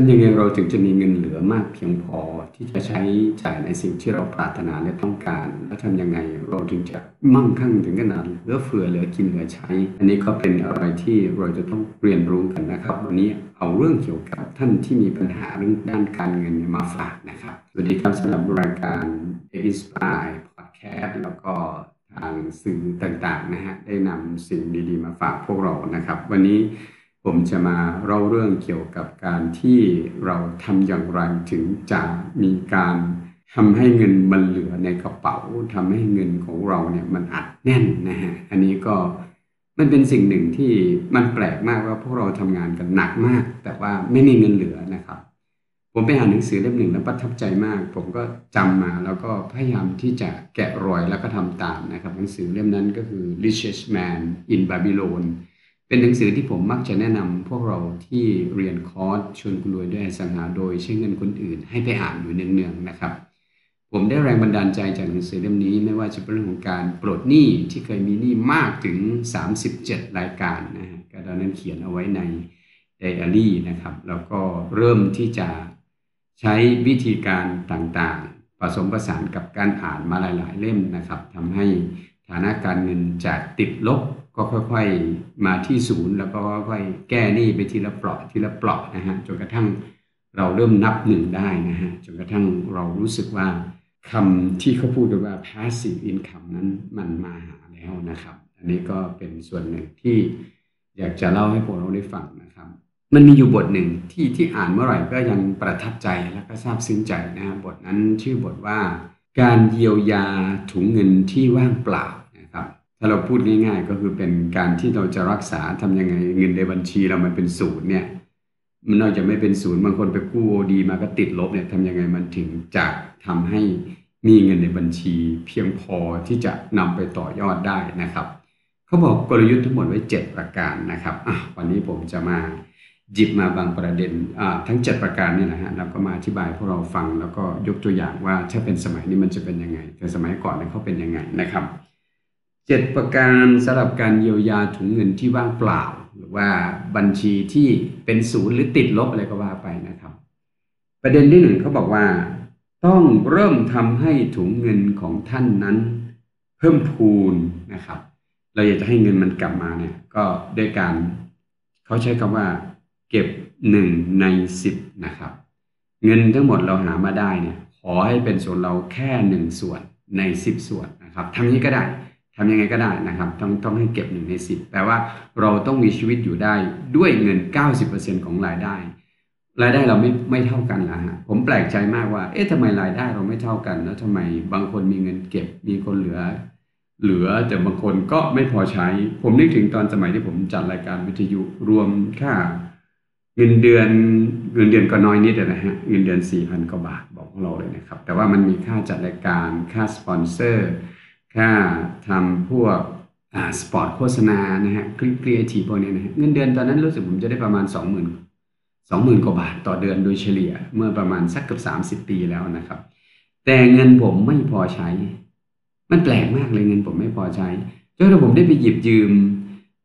ทำยังไงเราถึงจะมีเงินเหลือมากเพียงพอที่จะใช้จ่ายในสิ่งที่เราปรารถนาและต้องการ และทำยังไงเราถึงจะมั่งคั่งถึงขนาดเหลือเฟือเหลือกินเหลือใช้ อันนี้ก็เป็นอะไรที่เราจะต้องเรียนรู้กันนะครับ วันนี้เอาเรื่องเกี่ยวกับท่านที่มีปัญหาเรื่องด้านการเงินมาฝากนะครับ สวัสดีครับสำหรับรายการ e x p i r e Podcast แล้วก็ทางสื่อต่างๆนะฮะได้นำสิ่งดีๆ มาฝากพวกเรานะครับ วันนี้ ผมจะมาเล่าเรื่องเกี่ยวกับการที่เราทำอย่างไรถึงจะมีการทำให้เงินมันเหลือในกระเป๋าทำให้เงินของเราเนี่ยมันอัดแน่นนะฮะอันนี้ก็มันเป็นสิ่งหนึ่งที่มันแปลกมากว่าพวกเราทำงานกันหนักมาก แต่ว่าไม่มีเงินเหลือนะครับ ผมไปอ่านหนังสือเล่มหนึ่งแล้วประทับใจมาก ผมก็จำมาแล้วก็พยายามที่จะแกะรอยแล้วก็ทำตามนะครับหนังสือเล่มนั้นก็คือ Richest Man in Babylon เป็นหนังสือที่ผมมักจะแนะนำพวกเราที่เรียนคอร์สชวนคุณรวยด้วยสังหาโดยใช้เงินคนอื่น ให้ไปอ่านอยู่เนืองๆนะครับ ผมได้แรงบันดาลใจจากหนังสือเล่มนี้ไม่ว่าจะเป็นเรื่องของการปลดหนี้ที่เคยมีหนี้มากถึง 37 รายการนะฮะก็ตอนนั้นเขียนเอาไว้ในไดอารี่นะครับ แล้วก็เริ่มที่จะใช้วิธีการต่างๆ ผสมผสานกับการอ่านมาหลายๆ เล่มนะครับทำให้ฐานะการเงินจากติดลบ ก็ค่อยๆมาที่ศูนย์ แล้วก็ค่อยๆแก้หนี้ไปทีละเปราะทีละเปราะนะฮะจนกระทั่งเราเริ่มนับหนึ่งได้นะฮะจนกระทั่งเรารู้สึกว่าคำที่เขาพูดกันว่า passive income นั้นมันมาหาแล้วนะครับ อันนี้ก็เป็นส่วนหนึ่งที่อยากจะเล่าให้พวกเราได้ฟังนะครับ มันมีอยู่บทหนึ่งที่ที่อ่านเมื่อไหร่ก็ยังประทับใจแล้วก็ซาบซึ้งใจนะบทนั้นชื่อบทว่า การเยียวยาถุงเงินที่ว่างเปล่า ถ้าเราพูดง่ายๆ ก็คือเป็นการที่เราจะรักษาทำยังไงเงินในบัญชีเรามันเป็นศูนย์เนี่ย มันนอกจากไม่เป็นศูนย์บางคนไปกู้โอดีมาก็ติดลบเนี่ยทำยังไงมันถึงจะทำให้มีเงินในบัญชี เพียงพอที่จะนำไปต่อยอดได้นะครับเขาบอกกลยุทธ์ทั้งหมดไว้ 7 ประการนะครับวันนี้ผมจะมาหยิบมาบางประเด็นทั้ง 7 ประการนี่แหละฮะแล้วก็มาอธิบายพวกเราฟังแล้วก็ยกตัวอย่างว่าถ้าเป็นสมัยนี้มันจะเป็นยังไง แต่สมัยก่อนเนี่ยเขาเป็นยังไงนะครับ 7ประการสำหรับการเยียวยาถุงเงินที่ว่างเปล่า หรือว่าบัญชีที่เป็นศูนย์หรือติดลบอะไรก็ว่าไปนะครับ ประเด็นที่หนึ่งเขาบอกว่า ต้องเริ่มทำให้ถุงเงินของท่านนั้น เพิ่มพูนนะครับ เราอยากจะให้เงินมันกลับมาเนี่ยก็ด้วยการเขาใช้คำว่า เก็บหนึ่งในสิบนะครับ เงินทั้งหมดเราหามาได้เนี่ยขอให้เป็นส่วนเราแค่หนึ่งส่วนในสิบส่วนนะครับทำนี้ก็ได้ ทำยังไงก็ได้นะครับต้องต้องให้เก็บหนึ่งในสิบแปลว่าเราต้องมีชีวิตอยู่ได้ด้วยเงิน 90%ของรายได้ รายได้เราไม่ไม่เท่ากันละฮะผมแปลกใจมากว่า เอ๊ะทำไมรายได้เราไม่เท่ากัน แล้วทำไมบางคนมีเงินเก็บ มีคนเหลือ เหลือแต่บางคนก็ไม่พอใช้ ผมนึกถึงตอนสมัยที่ผมจัดรายการวิทยุรวมค่าเงินเดือนเงินเดือนก็น้อยนิดนะฮะเงินเดือนสี่พันกว่าบาทบอกเราเลยนะครับ แต่ว่ามันมีค่าจัดรายการค่าสปอนเซอร์ ค่าทำพวกสปอร์ตโฆษณานะฮะคิปครีเอทีฟพวกนี้นะฮะเงินเดือนตอนนั้นรู้สึกผมจะได้ประมาณ 20,000 20,000 กว่าบาทต่อเดือนโดยเฉลี่ยเมื่อประมาณสักเกือบ30 ปีแล้วนะครับ แต่เงินผมไม่พอใช้ มันแปลกมากเลยเงินผมไม่พอใช้จนผมได้ไปหยิบยืม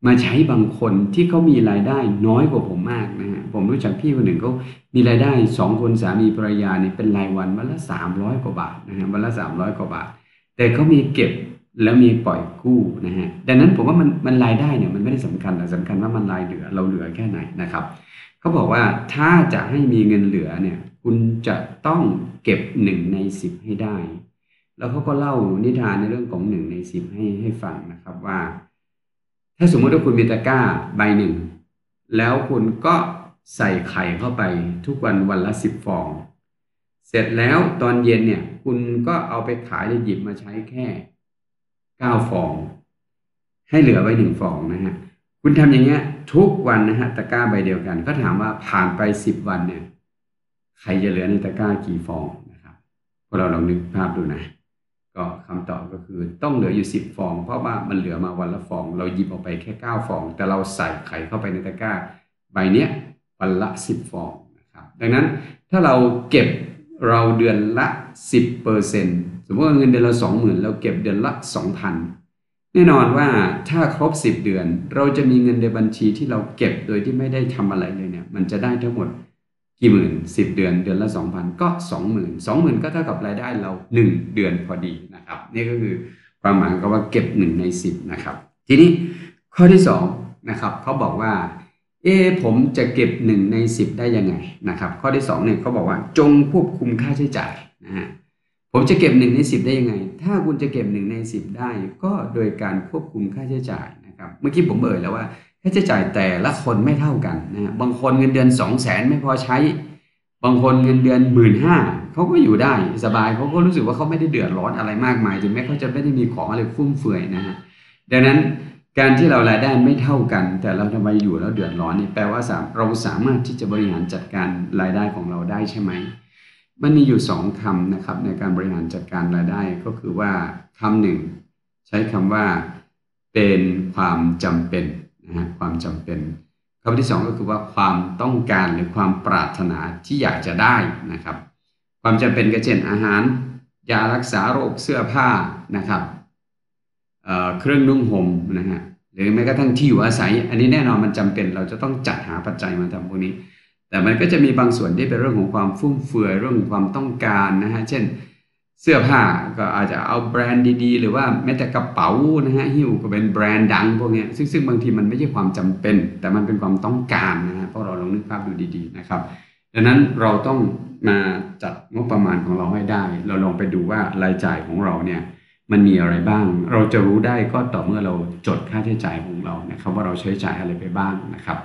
มาใช้บางคนที่เขามีรายได้น้อยกว่าผมมากนะฮะผมรู้จักพี่คนหนึ่งเขามีรายได้สองคนสามีภรรยาเนี่ยเป็นรายวันวันละสามร้อยกว่าบาทนะฮะวันละสามร้อยกว่าบาท แต่เขามีเก็บแล้วมีปล่อยกู้นะฮะดังนั้นผมว่ามันมันรายได้เนี่ยมันไม่ได้สำคัญแต่สำคัญว่ามันรายเหลือเราเหลือแค่ไหนนะครับเขาบอกว่าถ้าจะให้มีเงินเหลือเนี่ยคุณจะต้องเก็บหนึ่งในสิบให้ได้ แล้วเขาก็เล่านิทานในเรื่องของหนึ่งในสิบให้ให้ฟังนะครับว่า ถ้าสมมติว่าคุณมีตะกร้าใบหนึ่งแล้วคุณก็ใส่ไข่เข้าไปทุกวันวันละสิบฟอง เสร็จแล้วตอนเย็นเนี่ย คุณก็เอาไปขายหรือหยิบมาใช้แค่เก้าฟอง ให้เหลือไว้หนึ่งฟองนะฮะคุณทำอย่างเงี้ย ทุกวันนะฮะตะกร้าใบเดียวกัน ก็ถามว่าผ่านไปสิบวันเนี่ยใครจะเหลือในตะกร้ากี่ฟองนะครับพวกเราลองนึกภาพดูนะ ก็คำตอบก็คือต้องเหลืออยู่สิบฟอง เพราะว่ามันเหลือมาวันละฟอง เราหยิบออกไปแค่เก้าฟอง แต่เราใส่ไข่เข้าไปในตะกร้า ใบเนี้ยวันละสิบฟองนะครับ ดังนั้นถ้าเราเก็บ เราเดือนละสิบเปอร์เซ็นสมมติว่าเงินเดือนละสองหมื่นเราเก็บเดือนละสองพันแน่นอนว่าถ้าครบสิบเดือน เราจะมีเงินในบัญชีที่เราเก็บโดยที่ไม่ได้ทำอะไรเลยเนี่ย มันจะได้ทั้งหมดกี่หมื่นสิบเดือนเดือนละสองพันก็สองหมื่นสองหมื่นก็เท่ากับรายได้เราหนึ่งเดือนพอดีนะครับ นี่ก็คือความหมายก็ว่าเก็บหนึ่งในสิบนะครับ ทีนี้ข้อที่สองนะครับเขาบอกว่า เอผมจะเก็บหนึ่งในสิบได้ยังไงนะครับ ข้อที่สองเนี่ยเขาบอกว่าจงควบคุมค่าใช้จ่ายนะฮะผมจะเก็บหนึ่งในสิบได้ยังไง ถ้าคุณจะเก็บหนึ่งในสิบได้ ก็โดยการควบคุมค่าใช้จ่ายนะครับเมื่อกี้ผมเอ่ยแล้วว่าค่าใช้จ่ายแต่ละคนไม่เท่ากันนะบางคนเงินเดือนสองแสนไม่พอใช้ บางคนเงินเดือนหมื่นห้าเขาก็อยู่ได้สบายเขาก็รู้สึกว่าเขาไม่ได้เดือดร้อนอะไรมากมายถึงแม้เขาจะไม่ได้มีของอะไรฟุ่มเฟือยนะฮะดังนั้น การที่เรารายได้ไม่เท่ากัน แต่เราทำไมอยู่แล้วเดือดร้อนนี่แปลว่าเราสามารถที่จะบริหารจัดการรายได้ของเราได้ใช่ไหมมันมีอยู่สองคำนะครับในการบริหารจัดการรายได้ก็คือว่าคำหนึ่งใช้คำว่าเป็นความจำเป็นนะฮะความจำเป็นคำที่สองก็คือว่าความต้องการหรือความปรารถนาที่อยากจะได้นะครับ ความจำเป็นก็เช่นอาหาร ยารักษาโรคเสื้อผ้านะครับ เครื่องนุ่งห่มนะฮะหรือแม้กระทั่งที่อยู่อาศัย อันนี้แน่นอนมันจำเป็นเราจะต้องจัดหาปัจจัยมาทำพวกนี้ แต่มันก็จะมีบางส่วนที่เป็นเรื่องของความฟุ่มเฟือยเรื่องของความต้องการนะฮะเช่น เสื้อผ้าก็อาจจะเอาแบรนด์ดีๆ หรือว่าแม้แต่กระเป๋านะฮะหิ้วก็เป็นแบรนด์ดังพวกนี้ซึ่งซึ่งบางทีมันไม่ใช่ความจำเป็น แต่มันเป็นความต้องการนะฮะเพราะเราลองนึกภาพดูดีๆนะครับดังนั้นเราต้องมาจัดงบประมาณของเราให้ได้ เราลองไปดูว่ารายจ่ายของเราเนี่ย มันมีอะไรบ้าง เราจะรู้ได้ก็ต่อเมื่อเราจดค่าใช้จ่ายของเรานะครับว่าเราใช้จ่ายอะไรไปบ้างนะครับ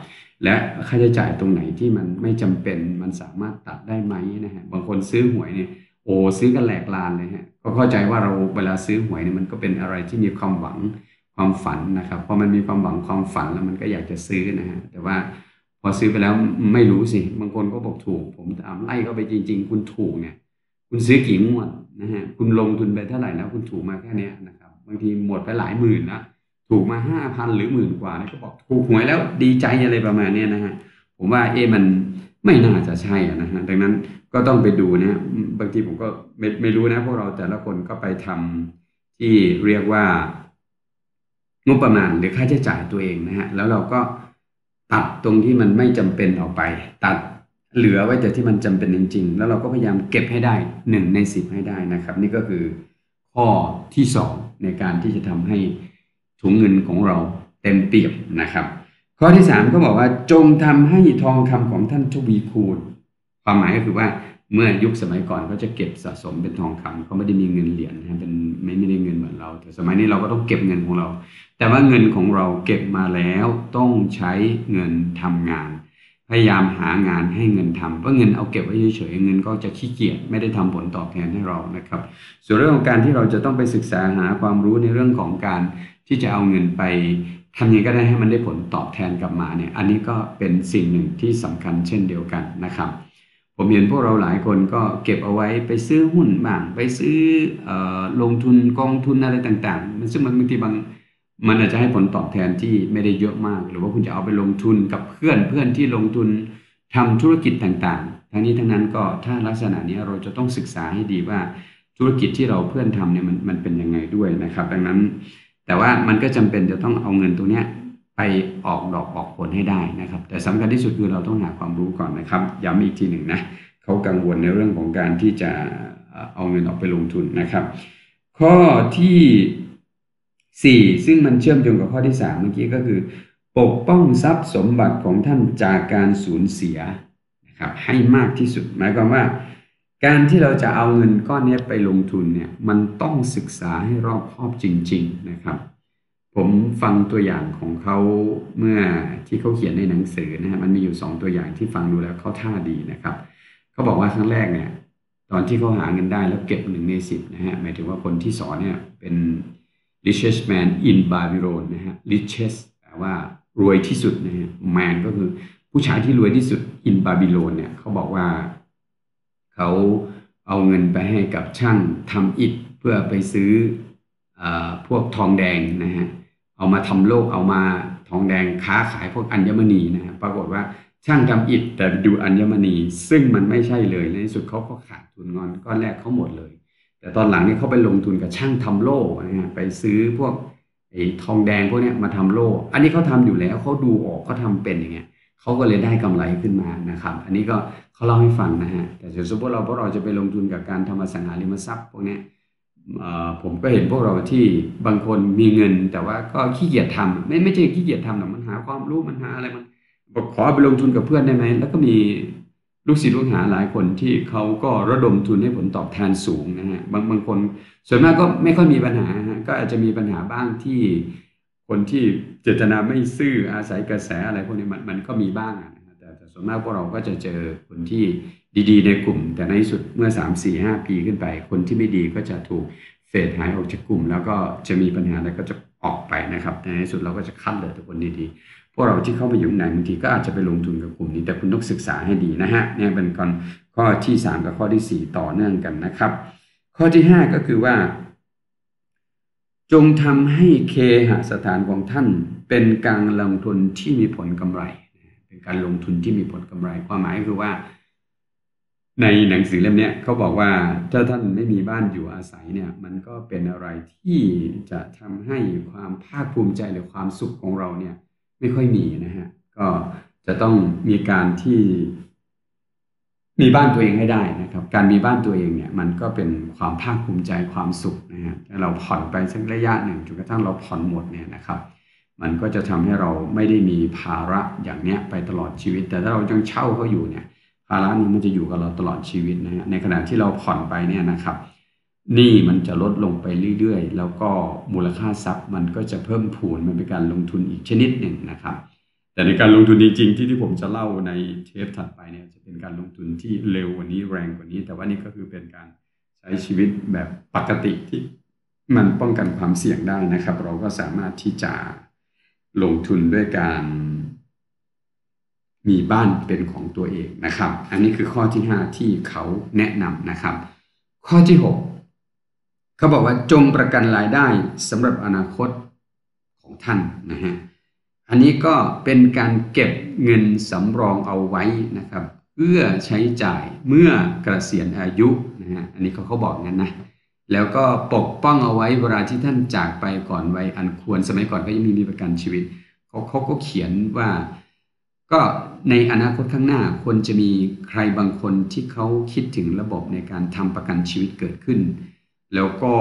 และค่าใช้จ่ายตรงไหนที่มันไม่จำเป็นมันสามารถตัดได้ไหมนะฮะบางคนซื้อหวยเนี่ยโอ้ซื้อกันแหลกลานเลยฮะก็เข้าใจว่าเราเวลาซื้อหวยเนี่ยมันก็เป็นอะไรที่มีความหวังความฝันนะครับพอมันมีความหวังความฝันแล้วมันก็อยากจะซื้อนะฮะแต่ว่าพอซื้อไปแล้วไม่รู้สิบางคนก็บอกถูก ผมตามไล่เข้าไปจริง ๆ คุณถูกเนี่ย คุณซื้อกี่งวด นะฮะคุณลงทุนไปเท่าไหร่แล้วคุณถูกมาแค่นี้นะครับบางทีหมดไปหลายหมื่นนะถูกมาห้าพันหรือหมื่นกว่านี่ก็บอกถูกหวยแล้วดีใจอะไรประมาณนี้นะฮะผมว่าเอ๊มันไม่น่าจะใช่นะฮะดังนั้นก็ต้องไปดูนะบางทีผมก็ไม่ไม่รู้นะพวกเราแต่ละคนก็ไปทำที่เรียกว่างบประมาณหรือค่าใช้จ่ายตัวเองนะฮะแล้วเราก็ตัดตรงที่มันไม่จำเป็นออกไป ตัด เหลือไว้แต่ที่มันจำเป็นจริง ๆ แล้วเราก็พยายามเก็บให้ได้หนึ่งในสิบให้ได้นะครับ นี่ก็คือข้อที่สองในการที่จะทำให้ถุงเงินของเราเต็มเปี่ยมนะครับ ข้อที่สามก็บอกว่าจงทำให้ทองคำของท่านทวีคูณ ความหมายก็คือว่าเมื่อยุคสมัยก่อนเขาจะเก็บสะสมเป็นทองคำเขาไม่ได้มีเงินเหรียญนะเป็นไม่ไม่ได้เงินเหมือนเรา แต่สมัยนี้เราก็ต้องเก็บเงินของเรา แต่ว่าเงินของเราเก็บมาแล้วต้องใช้เงินทำงาน พยายามหางานให้เงินทำเพราะเงินเอาเก็บไว้เฉยๆเงินก็จะขี้เกียจไม่ได้ทำผลตอบแทนให้เรานะครับ ส่วนเรื่องของการที่เราจะต้องไปศึกษาหาความรู้ในเรื่องของการที่จะเอาเงินไปทำยังไงก็ได้ให้มันได้ผลตอบแทนกลับมาเนี่ยอันนี้ก็เป็นสิ่งหนึ่งที่สำคัญเช่นเดียวกันนะครับ ผมเห็นพวกเราหลายคนก็เก็บเอาไว้ไปซื้อหุ้นบ้างไปซื้ออลงทุนกองทุนอะไรต่างๆ ซึ่งมันบางทีบาง มันอาจจะให้ผลตอบแทนที่ไม่ได้เยอะมาก หรือว่าคุณจะเอาไปลงทุนกับเพื่อนเพื่อนที่ลงทุนทำธุรกิจต่างๆ ทั้งนี้ทั้งนั้นก็ถ้าลักษณะนี้เราจะต้องศึกษาให้ดีว่าธุรกิจที่เราเพื่อนทำเนี่ยมันมันเป็นยังไงด้วยนะครับ ดังนั้น แต่ว่ามันก็จำเป็นจะต้องเอาเงินตรงนี้ยไปออกดอกออกผลให้ได้นะครับ แต่สำคัญที่สุดคือเราต้องหาความรู้ก่อนนะครับ ย้ำอีกทีหนึ่งนะเขากังวลในเรื่องของการที่จะเอาเงินออกไปลงทุนนะครับ ข้อที่ สี่ซึ่งมันเชื่อมโยงกับข้อที่สามเมื่อกี้ก็คือ ปกป้องทรัพย์สมบัติของท่านจากการสูญเสียนะครับให้มากที่สุด หมายความว่า การที่เราจะเอาเงินก้อนนี้ไปลงทุนเนี่ยมันต้องศึกษาให้รอบคอบจริง ๆนะครับ ผมฟังตัวอย่างของเขาเมื่อที่เขาเขียนในหนังสือนะฮะมันมีอยู่สองตัวอย่างที่ฟังดูแล้วเข้าท่าดีนะครับเขาบอกว่าครั้งแรกเนี่ยตอนที่เขาหาเงินได้แล้วเก็บหนึ่งในสิบนะฮะหมายถึงว่าคนที่สอนเนี่ยเป็น richest man in Babylon นะฮะ richest แปลว่ารวยที่สุดนะฮะ man ก็คือผู้ชายที่รวยที่สุด in Babylon เนี่ยเขาบอกว่า เขาเอาเงินไปให้กับช่างทำอิฐเพื่อไปซื้ออพวกทองแดงนะฮะ เอามาทำโลกเอามาทองแดงค้าขายพวกอัญมณีนะฮะปรากฏว่าช่างทำอิฐแต่ดูอัญมณี ซึ่งมันไม่ใช่เลยในที่สุดเขาก็ขาดทุนงอนก้อนแรกเขาหมดเลย แต่ตอนหลังนี่เขาไปลงทุนกับช่างทำโล่นะฮะไปซื้อพวกไอ้ทองแดงพวกนี้มาทำโล่ อันนี้เขาทาอยู่แล้วเขาดูออกเขาทาเป็นอย่างเงี้ยเขาก็เลยได้กำไรขึ้นมานะครับ อันนี้ก็เขาเล่าให้ฟังนะฮะ แต่สมมติเราพวกเราจะไปลงทุนกับการทำอสังหาริมทรัพย์พวกนี้ผมก็เห็นพวกเราที่บางคนมีเงิน แต่ว่าก็ขี้เกียจทำไม่ไม่ใช่ขี้เกียจทำหรอกมันหาความรู้มันหาอะไรมันบอกขอไปลงทุนกับเพื่อนได้ไหมแล้วก็มี ลูกศิษย์ลูกหาหลายคนที่เขาก็ระดมทุนให้ผลตอบแทนสูงนะฮะบางบางคนส่วนมากก็ไม่ค่อยมีปัญหาฮะก็อาจจะมีปัญหาบ้างที่คนที่เจตนาไม่ซื่ออาศัยกระแสอะไรพวกนี้มันมันก็มีบ้างนะแต่แต่ส่วนมากพวกเราก็จะเจอคนที่ดีๆ ในกลุ่ม แต่ในที่สุดเมื่อ 3 4 5 ปีขึ้นไป คนที่ไม่ดีก็จะถูกเฟดหายออกจากกลุ่ม แล้วก็จะมีปัญหาอะไรก็จะออกไปนะครับในที่สุดเราก็จะคัดเหลือแต่คนดีๆ วกเราที่เข้ามาอยู่ไหนบางทีก็อาจจะไปลงทุนกับกลุ่มนี้ แต่คุณต้องศึกษาให้ดีนะฮะเนี่ยเป็นก่อนข้อที่ 3 กับข้อที่ 4 ต่อเนื่องกันนะครับ ข้อที่ 5 ก็คือว่า จงทำให้เคหสถานของท่าน เป็นการลงทุนที่มีผลกำไร เป็นการลงทุนที่มีผลกำไรความหมายคือว่า ในหนังสือเล่มนี้เขาบอกว่าถ้าท่านไม่มีบ้านอยู่อาศัยเนี่ยมันก็เป็นอะไรที่จะทำให้ความภาคภูมิใจหรือความสุขของเราเนี่ย ไม่ค่อยมีนะฮะก็จะต้องมีการที่มีบ้านตัวเองให้ได้นะครับ การมีบ้านตัวเองเนี่ยมันก็เป็นความภาคภูมิใจความสุขนะฮะถ้าเราผ่อนไปสักระยะหนึ่งจนกระทั่งเราผ่อนหมดเนี่ยนะครับ มันก็จะทำให้เราไม่ได้มีภาระอย่างเนี้ยไปตลอดชีวิต แต่ถ้าเรายังเช่าเขาอยู่เนี่ยภาระนี้มันจะอยู่กับเราตลอดชีวิตนะฮะในขณะที่เราผ่อนไปเนี่ยนะครับ หนี้มันจะลดลงไปเรื่อยๆ แล้วก็มูลค่าทรัพย์มันก็จะเพิ่มพูนมันเป็นการลงทุนอีกชนิดหนึ่งนะครับ แต่ในการลงทุนจริงๆที่ที่ผมจะเล่าในเทปถัดไปเนี่ยจะเป็นการลงทุนที่เร็วกว่านี้แรงกว่านี้ แต่ว่านี่ก็คือเป็นการใช้ชีวิตแบบปกติที่มันป้องกันความเสี่ยงได้นะครับ เราก็สามารถที่จะลงทุนด้วยการมีบ้านเป็นของตัวเองนะครับ อันนี้คือข้อที่ 5 ที่เขาแนะนำนะครับ ข้อที่ 6 เขาบอกว่าจงประกันรายได้สำหรับอนาคตของท่านนะฮะอันนี้ก็เป็นการเก็บเงินสำรองเอาไว้นะครับ เพื่อใช้จ่ายเมื่อเกษียณอายุนะฮะอันนี้เขาเขาบอกงั้นนะแล้วก็ปกป้องเอาไว้เวลาที่ท่านจากไปก่อนวัยอันควรสมัยก่อนก็ยังมีมีประกันชีวิตเขาเขาก็เขียนว่า ก็ในอนาคตข้างหน้าควรจะมีใครบางคนที่เขาคิดถึงระบบในการทำประกันชีวิตเกิดขึ้น แล้วก็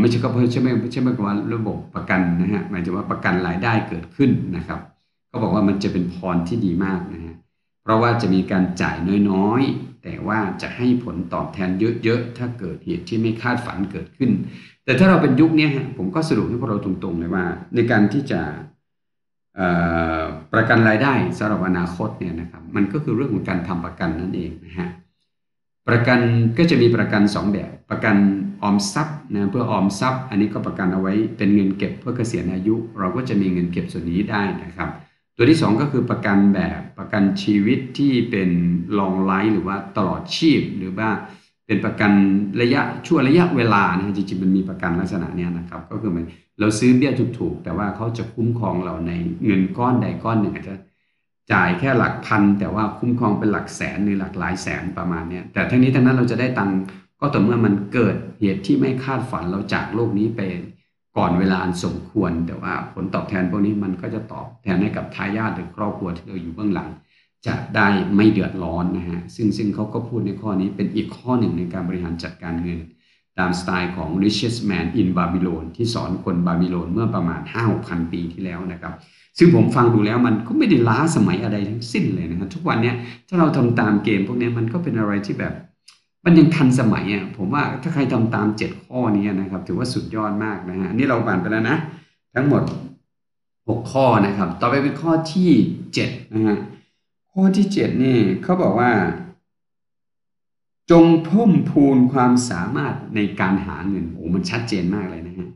ไม่ใช่ก็เพื่อใช่ไหมใช่ไหมว่าระบบประกันนะฮะหมายถึงว่าประกันรายได้เกิดขึ้นนะครับก็บอกว่ามันจะเป็นพรที่ดีมากนะฮะเพราะว่าจะมีการจ่ายน้อยๆ แต่ว่าจะให้ผลตอบแทนเยอะๆ ถ้าเกิดเหตุที่ไม่คาดฝันเกิดขึ้น แต่ถ้าเราเป็นยุคนี้ผมก็สรุปให้พวกเราตรงๆเลยว่า ในการที่จะประกันรายได้สำหรับอนาคตเนี่ยนะครับมันก็คือเรื่องของการทำประกันนั่นเองนะฮะ ประกันก็จะมีประกัน 2 แบบ ประกันออมทรัพย์นะเพื่อออมทรัพย์ อันนี้ก็ประกันเอาไว้เป็นเงินเก็บเพื่อเกษียณอายุ เราก็จะมีเงินเก็บส่วนนี้ได้นะครับ ตัวที่ 2 ก็คือประกันแบบประกันชีวิตที่เป็นลองไลฟ์หรือว่าตลอดชีพหรือว่าเป็นประกันระยะช่วระยะเวลานะจริงๆมันมีประกันลักษณะนี้นะครับ ก็คือมันเราซื้อเบี้ยถูกๆแต่ว่าเขาจะคุ้มครองเราในเงินก้อนใดก้อนหนึ่งอาจจะ จ่ายแค่หลักพันแต่ว่าคุ้มครองเป็นหลักแสนหรือหลักหลายแสนประมาณนี้แต่ทั้งนี้ทั้งนั้นเราจะได้ตังก็ต่อเมื่อมันเกิดเหตุที่ไม่คาดฝันเราจากโลกนี้ไปก่อนเวลาอันสมควร แต่ว่าผลตอบแทนพวกนี้มันก็จะตอบแทนให้กับทายาทหรือครอบครัวที่เราอยู่เบื้องหลัง จะได้ไม่เดือดร้อนนะฮะซึ่งซึ่งเขาก็พูดในข้อนี้เป็นอีกข้อหนึ่งในการบริหารจัดการเงิน ตามสไตล์ของ richest man in Babylon ที่สอนคนบาบิโลนเมื่อประมาณ 5 6 0 0ปีที่แล้วนะครับ ซึ่งผมฟังดูแล้วมันก็ไม่ได้ล้าสมัยอะไรทั้งสิ้นเลยนะครับทุกวันนี้ถ้าเราทำตามเกมพวกนี้มันก็เป็นอะไรที่แบบ มันยังทันสมัยอะผมว่าถ้าใครทำตามเจ็ดข้อนี้นะครับ ถือว่าสุดยอดมากนะฮะนี่เราผ่านไปแล้วนะ ทั้งหมดหกข้อนะครับ ต่อไปเป็นข้อที่เจ็ดนะฮะข้อที่เจ็ดนี่เขาบอกว่า จงเพิ่มพูนความสามารถในการหาเงินโอ้มันชัดเจนมากเลยนะฮะ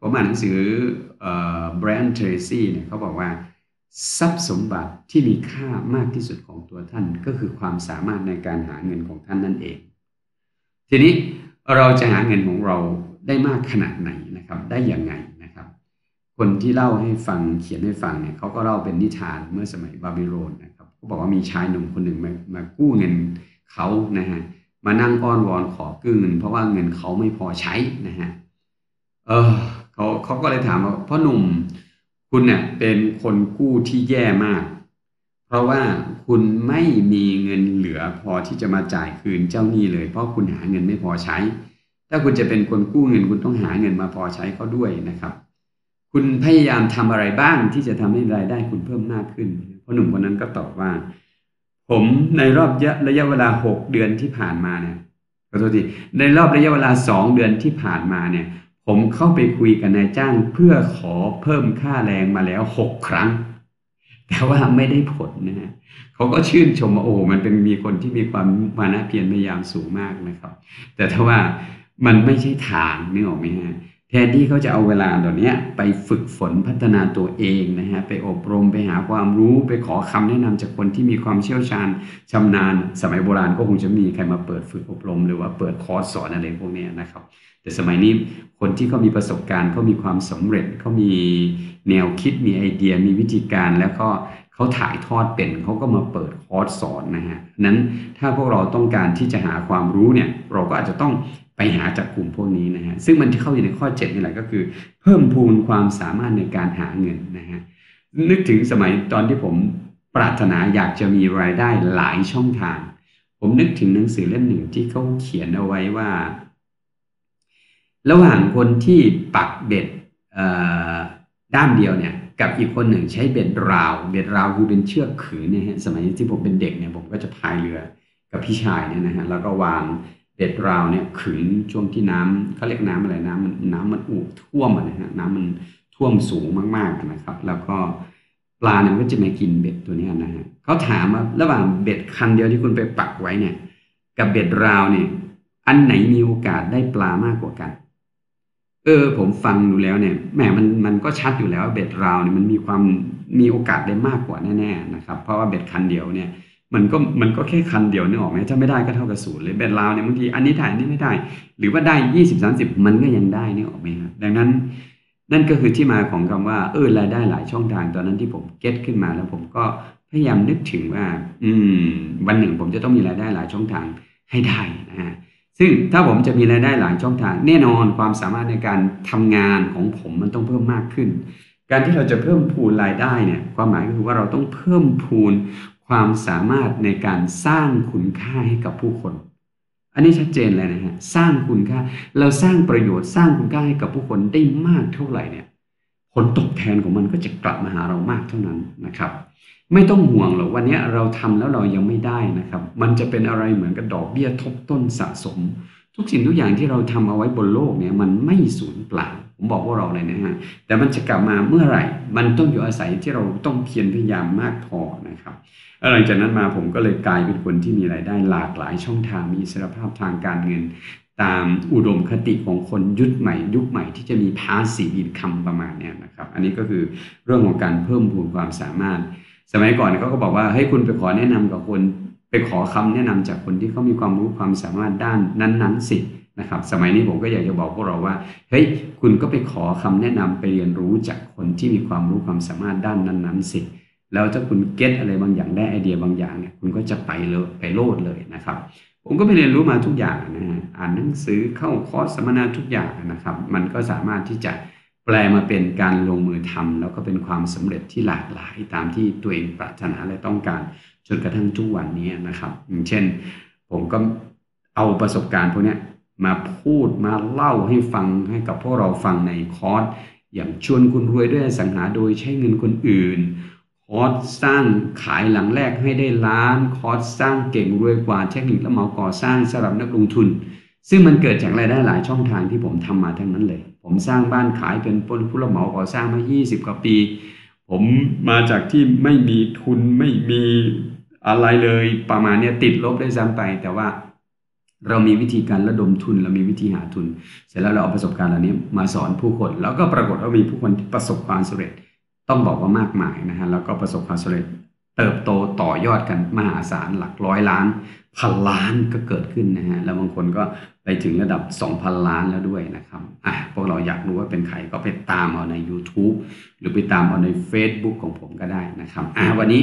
ผมอ่านหนังสือแบรนด์เทรซี่เนี่ยเขาบอกว่า ทรัพย์สมบัติที่มีค่ามากที่สุดของตัวท่านก็คือความสามารถในการหาเงินของท่านนั่นเอง ทีนี้เราจะหาเงินของเราได้มากขนาดไหนนะครับ ได้อย่างไงนะครับ คนที่เล่าให้ฟังเขียนให้ฟังเนี่ยเขาก็เล่าเป็นนิทานเมื่อสมัยบาบิโลนนะครับเขาบอกว่ามีชายหนุ่มคนหนึ่งมามากู้เงินเขานะฮะมานั่งอ้อนวอนขอกู้เงิน เพราะว่าเงินเขาไม่พอใช้นะฮะเออ เขาเขาก็เลยถามว่าพ่อหนุ่มคุณเนี่ยเป็นคนกู้ที่แย่มาก เพราะว่าคุณไม่มีเงินเหลือพอที่จะมาจ่ายคืนเจ้าหนี้เลย เพราะคุณหาเงินไม่พอใช้ ถ้าคุณจะเป็นคนกู้เงิน คุณต้องหาเงินมาพอใช้เขาด้วยนะครับ คุณพยายามทำอะไรบ้างที่จะทำให้รายได้คุณเพิ่มมากขึ้นพราะหนุ่มคนนั้นก็ตอบว่า ผมในรอบระยะเวลาหกเดือนที่ผ่านมาเนี่ยขอโทษทีในรอบระยะเวลาสองเดือนที่ผ่านมาเนี่ย ผมเข้าไปคุยกับนายจ้างเพื่อขอเพิ่มค่าแรงมาแล้วหกครั้ง แต่ว่าไม่ได้ผลนะฮะเขาก็ชื่นชมว่าโอ้มันเป็นมีคนที่มีความมานะเพียรพยายามสูงมากนะครับ แต่ถ้าว่ามันไม่ใช่ทางนึกออกไหมฮะ แทนที่เขาจะเอาเวลาตอนนี้ไปฝึกฝนพัฒนาตัวเองนะฮะไปอบรมไปหาความรู้ไปขอคำแนะนำจากคนที่มีความเชี่ยวชาญชำนาญ สมัยโบราณก็คงจะมีใครมาเปิดฝึกอบรม หรือว่าเปิดคอร์สสอนอะไรพวกนี้นะครับ แต่สมัยนี้คนที่เขามีประสบการณ์เขามีความสำเร็จเขามีแนวคิดมีไอเดีย มีวิธีการแล้วก็เขาถ่ายทอดเป็นเขาก็มาเปิดคอร์สสอนนะฮะนั้นถ้าพวกเราต้องการที่จะหาความรู้เนี่ยเราก็อาจจะต้อง ไปหาจากกลุ่มพวกนี้นะฮะซึ่งมันจะเข้าอยู่ในข้อ7นี่แหละก็คือ เพิ่มพูนความสามารถในการหาเงินนะฮะนึกถึงสมัยตอนที่ผมปรารถนาอยากจะมีรายได้หลายช่องทาง ผมนึกถึงหนังสือเล่มหนึ่งที่เขาเขียนเอาไว้ว่า ระหว่างคนที่ปักเบ็ดด้านเดียวเนี่ยกับอีกคนหนึ่งใช้เบ็ดราว เบ็ดราวคือเป็นเชือกขึงเนี่ยฮะสมัยที่ผมเป็นเด็กเนี่ยผมก็จะพายเรือกับพี่ชายเนี่ยนะฮะแล้วก็วาง เบ็ดราวเนี่ยขึงช่วงที่น้ำเขาเรียกน้ำอะไรน้ำมันน้ำมันอุท่วมนะฮะน้ำมันท่วมสูงมากๆนะครับ แล้วก็ปลาเนี่ยก็จะมากินเบ็ดตัวนี้นะฮะเขาถามว่าระหว่างเบ็ดคันเดียวที่คุณไปปักไว้เนี่ย กับเบ็ดราวเนี่ย อันไหนมีโอกาสได้ปลามากกว่ากัน เออ ผมฟังดูแล้วเนี่ยแหมมันมันก็ชัดอยู่แล้วเบ็ดราวเนี่ยมันมีความมีโอกาสได้มากกว่าแน่ๆนะครับ เพราะว่าเบ็ดคันเดียวเนี่ย มันก็มันก็แค่คันเดียวนี่ออกไหมถ้าไม่ได้ก็เท่ากับศูนย์เลยเบ็ดราวเนี่ยบางทีอันนี้ถ่ายอันนี้ไม่ได้ หรือว่าได้ยี่สิบสามสิบมันก็ยังได้นี่ออกไหมครับดังนั้น นั่นก็คือที่มาของคำว่าเออรายได้หลายช่องทางตอนนั้นที่ผมเก็ตขึ้นมาแล้วผมก็พยายามนึกถึงว่า อืม วันหนึ่งผมจะต้องมีรายได้หลายช่องทางให้ได้นะฮะซึ่งถ้าผมจะมีรายได้หลายช่องทาง แน่นอนความสามารถในการทำงานของผมมันต้องเพิ่มมากขึ้น การที่เราจะเพิ่มพูนรายได้เนี่ย ความหมายก็คือว่าเราต้องเพิ่มพูน ความสามารถในการสร้างคุณค่าให้กับผู้คน อันนี้ชัดเจนเลยนะฮะสร้างคุณค่า เราสร้างประโยชน์สร้างคุณค่าให้กับผู้คนได้มากเท่าไหร่เนี่ย ผลตอบแทนของมันก็จะกลับมาหาเรามากเท่านั้นนะครับ ไม่ต้องห่วงหรอกวันนี้เราทำแล้วเรายังไม่ได้นะครับ มันจะเป็นอะไรเหมือนกับดอกเบี้ยทบต้นสะสม ทุกสิ่งทุกอย่างที่เราทำเอาไว้บนโลกเนี่ยมันไม่สูญเปล่า ผมบอกว่าเราเลยนะฮะแต่มันจะกลับมาเมื่อไหร่ มันต้องอยู่อาศัยที่เราต้องเพียรพยายามมากพอนะครับหลังจากนั้นมาผมก็เลยกลายเป็นคนที่มีรายได้หลากหลายช่องทางมีอิสรภาพทางการเงิน ตามอุดมคติของคนยุคใหม่ ยุคใหม่ที่จะมีพาสีบินคำประมาณนี้นะครับ อันนี้ก็คือเรื่องของการเพิ่มพูนความสามารถ สมัยก่อนเขาก็บอกว่าให้คุณไปขอแนะนำกับคน ไปขอคำแนะนำจากคนที่เขามีความรู้ความสามารถด้านนั้น ๆ สิ นะครับ สมัยนี้ผมก็อยากจะบอกพวกเราว่า เฮ้ย คุณก็ไปขอคำแนะนำไปเรียนรู้จากคนที่มีความรู้ความสามารถด้านนั้นๆสิ แล้วถ้าคุณเก็ตอะไรบางอย่างได้ไอเดียบางอย่างเนี่ย คุณก็จะไปเลยไปโลดเลยนะครับ ผมก็ไปเรียนรู้มาทุกอย่างนะฮะ อ่านหนังสือเข้าคอร์สสัมมนาทุกอย่างนะครับ มันก็สามารถที่จะแปลมาเป็นการลงมือทำแล้วก็เป็นความสำเร็จที่หลากหลายตามที่ตัวเองปรารถนาและต้องการจนกระทั่งทุกวันนี้นะครับ อย่างเช่น ผมก็เอาประสบการณ์พวกนี้ มาพูดมาเล่าให้ฟังให้กับพวกเราฟังในคอร์สอย่างชวนคุณรวยด้วยสังหาโดยใช้เงินคนอื่น คอร์สสร้างขายหลังแรกให้ได้ล้าน คอร์สสร้างเก่งรวยกว่าเทคนิคและเหมาก่อสร้างสำหรับนักลงทุน ซึ่งมันเกิดจากรายได้หลายช่องทางที่ผมทำมาทั้งนั้นเลย ผมสร้างบ้านขายเป็นผู้รับเหมาก่อสร้างมา 20 กว่าปี ผมมาจากที่ไม่มีทุนไม่มีอะไรเลยประมาณนี้ติดลบได้ซ้ำไปแต่ว่า เรามีวิธีการระดมทุน เรามีวิธีหาทุน เสร็จแล้วเราเอาประสบการณ์เหล่านี้มาสอนผู้คน แล้วก็ปรากฏว่ามีผู้คนที่ประสบความสำเร็จ ต้องบอกว่ามากมายนะฮะแล้วก็ประสบความสำเร็จ เติบโตต่อยอดกันมหาศาลหลักร้อยล้าน พันล้านก็เกิดขึ้นนะฮะแล้วบางคนก็ไปถึงระดับ 2,000 ล้านแล้วด้วยนะครับอะพวกเราอยากรู้ว่าเป็นใครก็ไปตามเอาใน YouTube หรือไปตามเอาใน Facebook ของผมก็ได้นะครับอะวันนี้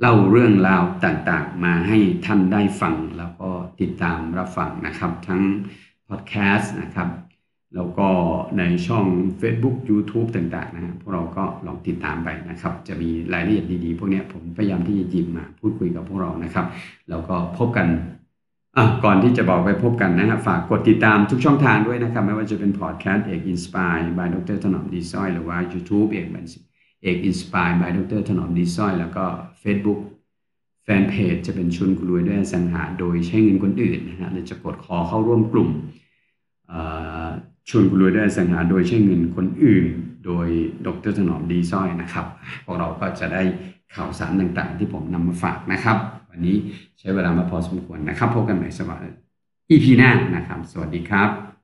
เล่าเรื่องราวต่างๆ มาให้ท่านได้ฟังแล้วก็ติดตามรับฟังนะครับ ทั้งพอดแคสต์นะครับ แล้วก็ในช่อง Facebook YouTube ต่างๆนะฮะพวกเราก็ลองติดตามไปนะครับ จะมีรายละเอียดดีๆ พวกเนี้ยผมพยายามที่จะหยิบมาพูดคุยกับพวกเรานะครับ แล้วก็พบกันอะก่อนที่จะบอกไปพบกันนะฮะฝากกดติดตามทุกช่องทางด้วยนะครับ ไม่ว่าจะเป็นพอดแคสต์เอก Inspire by ดรถนอมดีสร้อยหรือว่า YouTube เอกบันเอก Inspire by ดรถนอมดีสร้อย แล้วก็ Facebook แฟนเพจจะเป็นชวนกูรวยด้วยอสังหา โดยใช้เงินคนอื่นนะฮะเราจะกดขอเข้าร่วมกลุ่มอ่อ ชวนกูรวยด้วยอสังหาโดยใช้เงินคนอื่น โดยดรถนอมดีสร้อยนะครับพวกเราก็จะได้ข่าวสารต่างๆ ที่ผมนำมาฝากนะครับ วันนี้ใช้เวลามาพอสมควรนะครับ พบกันใหม่สวัสดี EP หน้านะครับ สวัสดีครับ